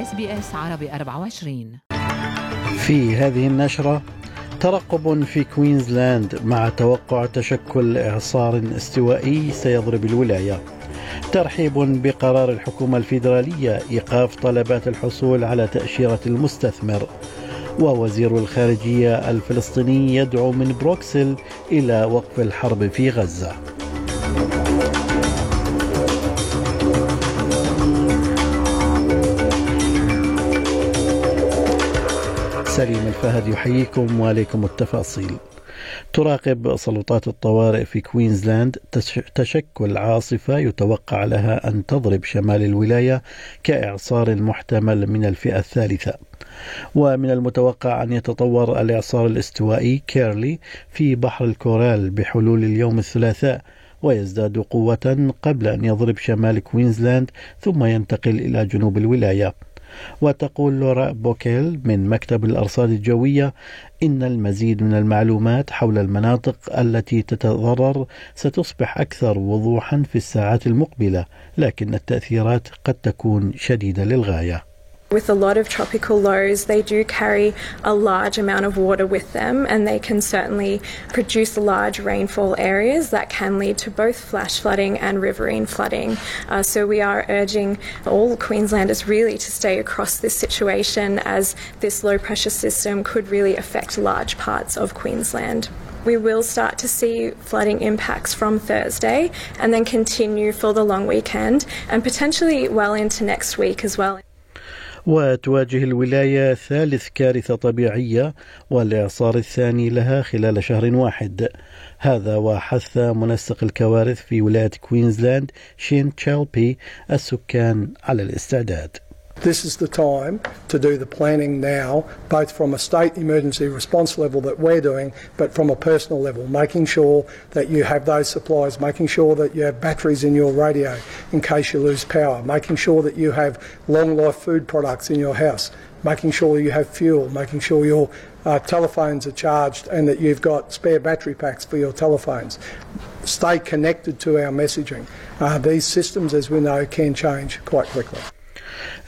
SBS عربي 24 في هذه النشرة ترقب في كوينزلاند مع توقع تشكل إعصار استوائي سيضرب الولاية. ترحيب بقرار الحكومة الفيدرالية إيقاف طلبات الحصول على تأشيرة المستثمر. ووزير الخارجية الفلسطيني يدعو من بروكسل إلى وقف الحرب في غزة. سليم الفهد يحييكم وعليكم التفاصيل. تراقب سلطات الطوارئ في كوينزلاند تشكل عاصفة يتوقع لها أن تضرب شمال الولاية كإعصار محتمل من الفئة الثالثة. ومن المتوقع أن يتطور الإعصار الاستوائي كيرلي في بحر الكورال بحلول اليوم الثلاثاء ويزداد قوة قبل أن يضرب شمال كوينزلاند ثم ينتقل إلى جنوب الولاية. وتقول لورا بوكيل من مكتب الأرصاد الجوية إن المزيد من المعلومات حول المناطق التي تتضرر ستصبح أكثر وضوحا في الساعات المقبلة لكن التأثيرات قد تكون شديدة للغاية. With a lot of tropical lows, they do carry a large amount of water with them and they can certainly produce large rainfall areas that can lead to both flash flooding and riverine flooding. Uh, so we are urging all Queenslanders really to stay across this situation as this low pressure system could really affect large parts of Queensland. We will start to see flooding impacts from Thursday and then continue for the long weekend and potentially well into next week as well. وتواجه الولاية ثالث كارثة طبيعية والإعصار الثاني لها خلال شهر واحد. هذا وحث منسق الكوارث في ولاية كوينزلاند شين تشالبي السكان على الاستعداد. This is the time to do the planning now, both from a state emergency response level that we're doing, but from a personal level, making sure that you have those supplies, making sure that you have batteries in your radio in case you lose power, making sure that you have long life food products in your house, making sure you have fuel, making sure your uh, telephones are charged and that you've got spare battery packs for your telephones. Stay connected to our messaging. Uh, these systems, as we know, can change quite quickly.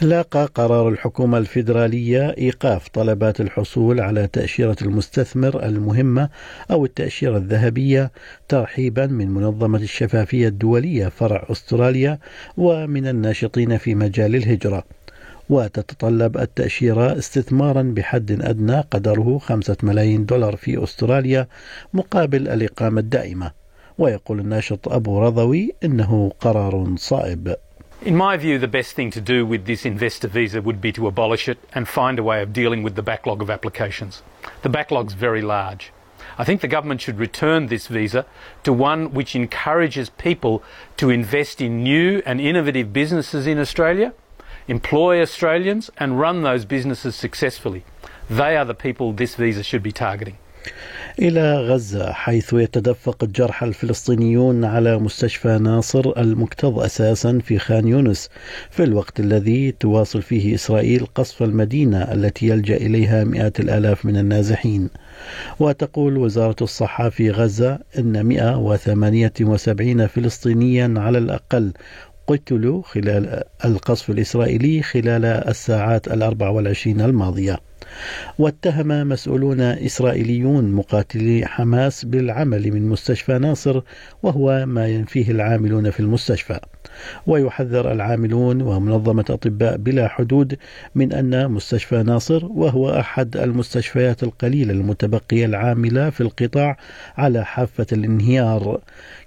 لاقى قرار الحكومة الفيدرالية إيقاف طلبات الحصول على تأشيرة المستثمر المهمة أو التأشيرة الذهبية ترحيبا من منظمة الشفافية الدولية فرع أستراليا ومن الناشطين في مجال الهجرة. وتتطلب التأشيرة استثمارا بحد أدنى قدره خمسة ملايين دولار في أستراليا مقابل الإقامة الدائمة. ويقول الناشط أبو رضوي إنه قرار صائب. In my view, the best thing to do with this investor visa would be to abolish it and find a way of dealing with the backlog of applications. The backlog's very large. I think the government should return this visa to one which encourages people to invest in new and innovative businesses in Australia, employ Australians, and run those businesses successfully. They are the people this visa should be targeting. إلى غزة حيث يتدفق الجرحى الفلسطينيون على مستشفى ناصر المكتظ أساسا في خان يونس في الوقت الذي تواصل فيه إسرائيل قصف المدينة التي يلجأ إليها مئات الآلاف من النازحين. وتقول وزارة الصحة في غزة أن 178 فلسطينيا على الأقل قتلوا خلال القصف الإسرائيلي خلال الساعات الأربع والعشرين الماضية. واتهم مسؤولون إسرائيليون مقاتلي حماس بالعمل من مستشفى ناصر وهو ما ينفيه العاملون في المستشفى. ويحذر العاملون ومنظمة أطباء بلا حدود من أن مستشفى ناصر وهو أحد المستشفيات القليلة المتبقية العاملة في القطاع على حافة الانهيار.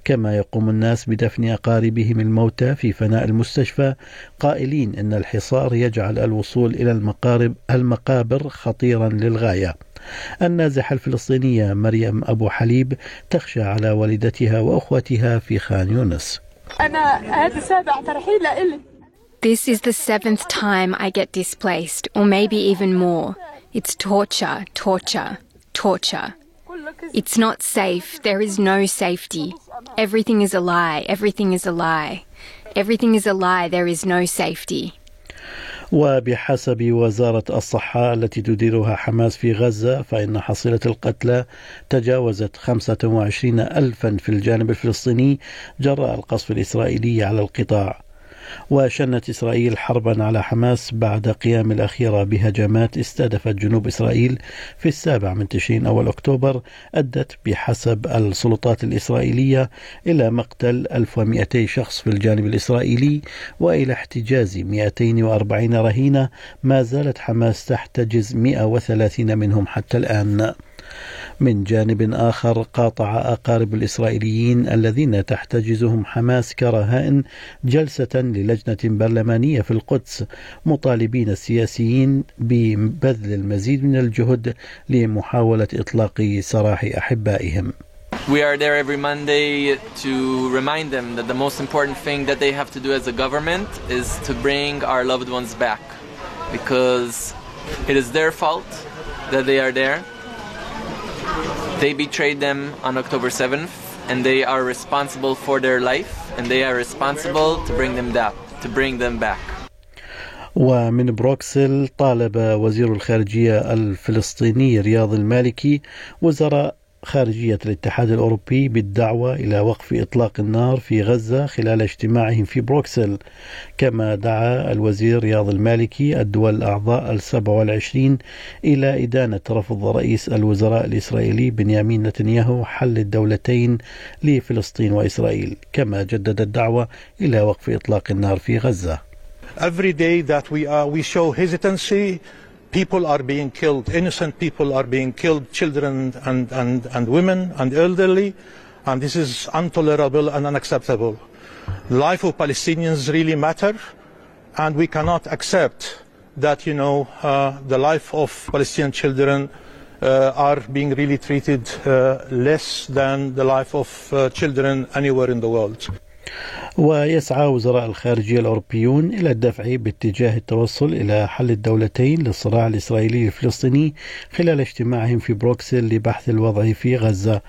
كما يقوم الناس بدفن أقاربهم الموتى في فناء المستشفى قائلين أن الحصار يجعل الوصول إلى المقارب المقابر خطيرا للغاية. النازحة الفلسطينية مريم أبو حليب تخشى على والدتها وأخوتها في خان يونس. This is the seventh time I get displaced, or maybe even more. It's torture, torture, torture. It's not safe. There is no safety. Everything is a lie. Everything is a lie. Everything is a lie. There is no safety. وبحسب وزارة الصحة التي تديرها حماس في غزة فإن حصيلة القتلى تجاوزت 25 ألفا في الجانب الفلسطيني جراء القصف الإسرائيلي على القطاع. وشنت إسرائيل حربا على حماس بعد قيام الأخيرة بهجمات استهدفت جنوب إسرائيل في السابع من تشرين أول أكتوبر أدت بحسب السلطات الإسرائيلية إلى مقتل 1200 شخص في الجانب الإسرائيلي وإلى احتجاز 240 رهينة ما زالت حماس تحتجز 130 منهم حتى الآن. من جانب آخر قاطع أقارب الإسرائيليين الذين تحتجزهم حماس كرهائن جلسة للجنة برلمانية في القدس مطالبين السياسيين ببذل المزيد من الجهد لمحاولة إطلاق سراح أحبائهم. We are there every Monday to remind them that the most important thing that they have to do as a government is to bring our loved ones back because it is their fault that they are there They betrayed them on October 7th, and they are responsible for their life, and they are responsible to bring them back. To bring them back. ومن بروكسل طالب وزير الخارجية الفلسطيني رياض المالكي وزراء خارجية الاتحاد الأوروبي بالدعوة إلى وقف إطلاق النار في غزة خلال اجتماعهم في بروكسل. كما دعا الوزير رياض المالكي الدول الأعضاء السبع والعشرين إلى إدانة رفض رئيس الوزراء الإسرائيلي بنيامين نتنياهو حل الدولتين لفلسطين وإسرائيل. كما جدد الدعوة إلى وقف إطلاق النار في غزة. Every day that we, are, we show hesitancy people are being killed, innocent people are being killed, children and, and, and women and elderly, and this is intolerable and unacceptable. The life of Palestinians really matter, and we cannot accept that, you know, uh, the life of Palestinian children uh, are being really treated uh, less than the life of uh, children anywhere in the world. ويسعى وزراء الخارجية الأوروبيون إلى الدفع باتجاه التوصل إلى حل الدولتين للصراع الإسرائيلي الفلسطيني خلال اجتماعهم في بروكسل لبحث الوضع في غزة.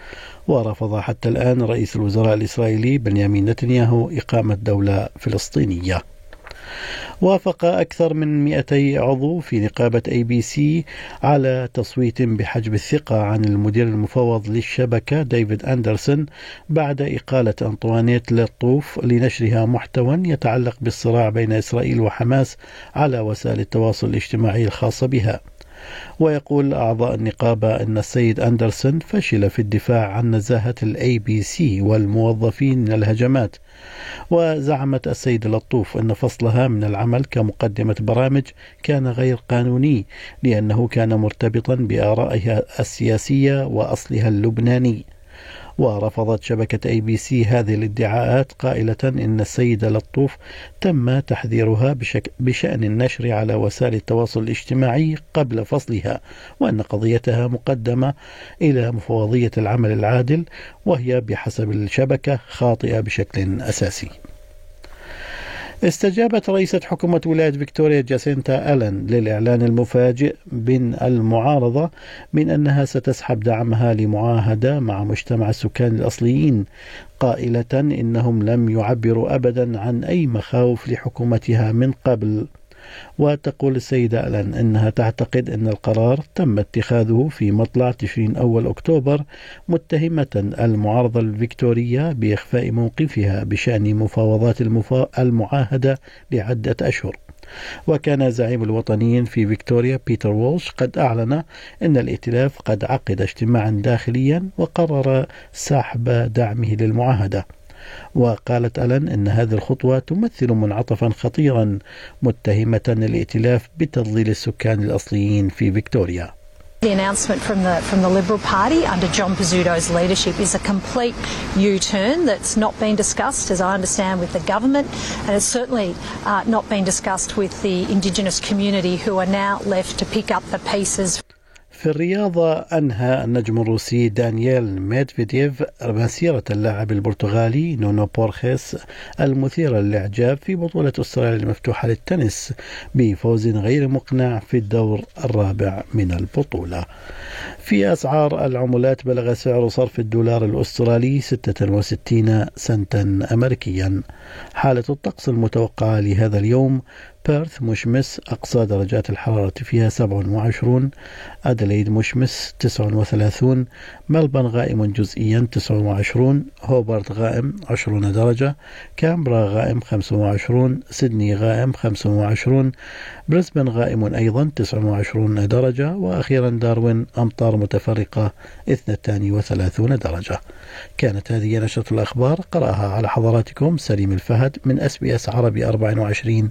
ورفض حتى الآن رئيس الوزراء الإسرائيلي بنيامين نتنياهو إقامة دولة فلسطينية. وافق أكثر من 200 عضو في نقابة ABC على تصويت بحجب الثقة عن المدير المفوض للشبكة ديفيد أندرسون بعد إقالة أنطوانيت لطوف لنشرها محتوى يتعلق بالصراع بين إسرائيل وحماس على وسائل التواصل الاجتماعي الخاصة بها. ويقول أعضاء النقابة أن السيد أندرسون فشل في الدفاع عن نزاهة ال ABC والموظفين من الهجمات وزعمت السيدة لطوف أن فصلها من العمل كمقدمة برامج كان غير قانوني لأنه كان مرتبطا بآرائها السياسية وأصلها اللبناني. ورفضت شبكة أي بي سي هذه الادعاءات قائلة إن السيدة لطوف تم تحذيرها بشك بشأن النشر على وسائل التواصل الاجتماعي قبل فصلها وأن قضيتها مقدمة إلى مفوضية العمل العادل وهي بحسب الشبكة خاطئة بشكل أساسي. استجابت رئيسة حكومة ولاية فيكتوريا جاسينتا ألن للإعلان المفاجئ من المعارضة من أنها ستسحب دعمها لمعاهدة مع مجتمع السكان الأصليين قائلة إنهم لم يعبروا أبدا عن أي مخاوف لحكومتها من قبل. وتقول السيدة ألان أنها تعتقد أن القرار تم اتخاذه في مطلع تشرين أول أكتوبر متهمة المعارضة الفيكتورية بإخفاء موقفها بشأن مفاوضات المفا... المعاهدة لعدة أشهر. وكان زعيم الوطنيين في فيكتوريا بيتر وولش قد أعلن أن الائتلاف قد عقد اجتماعا داخليا وقرر سحب دعمه للمعاهدة. وقالت ألن أن هذه الخطوة تمثل منعطفا خطيرا متهمة الائتلاف بتضليل السكان الأصليين في فيكتوريا The announcement from the from the Liberal Party under John Pizzuto's leadership is a complete U-turn that's not been discussed, as I understand, with the government, and it's certainly uh, not been discussed with the Indigenous community, who are now left to pick up the pieces. في الرياضة أنهى النجم الروسي دانييل ميدفيديف مسيرة اللاعب البرتغالي نونو بورخيس المثيرة للإعجاب في بطولة أستراليا المفتوحة للتنس بفوز غير مقنع في الدور الرابع من البطولة. في أسعار العملات بلغ سعر صرف الدولار الأسترالي 66 سنتا أمريكيا. حالة الطقس المتوقعة لهذا اليوم بيرث مشمس أقصى درجات الحرارة فيها 27 أدليد مشمس 39 ملبن غائم جزئيا 29 هوبارت غائم 20 درجة كامبرا غائم 25 سيدني غائم 25 بريسبن غائم أيضا 29 درجة وأخيرا داروين أمطار متفرقة 32 درجة. كانت هذه نشرة الأخبار قرأها على حضراتكم سليم الفهد من أس بي أس عربي 24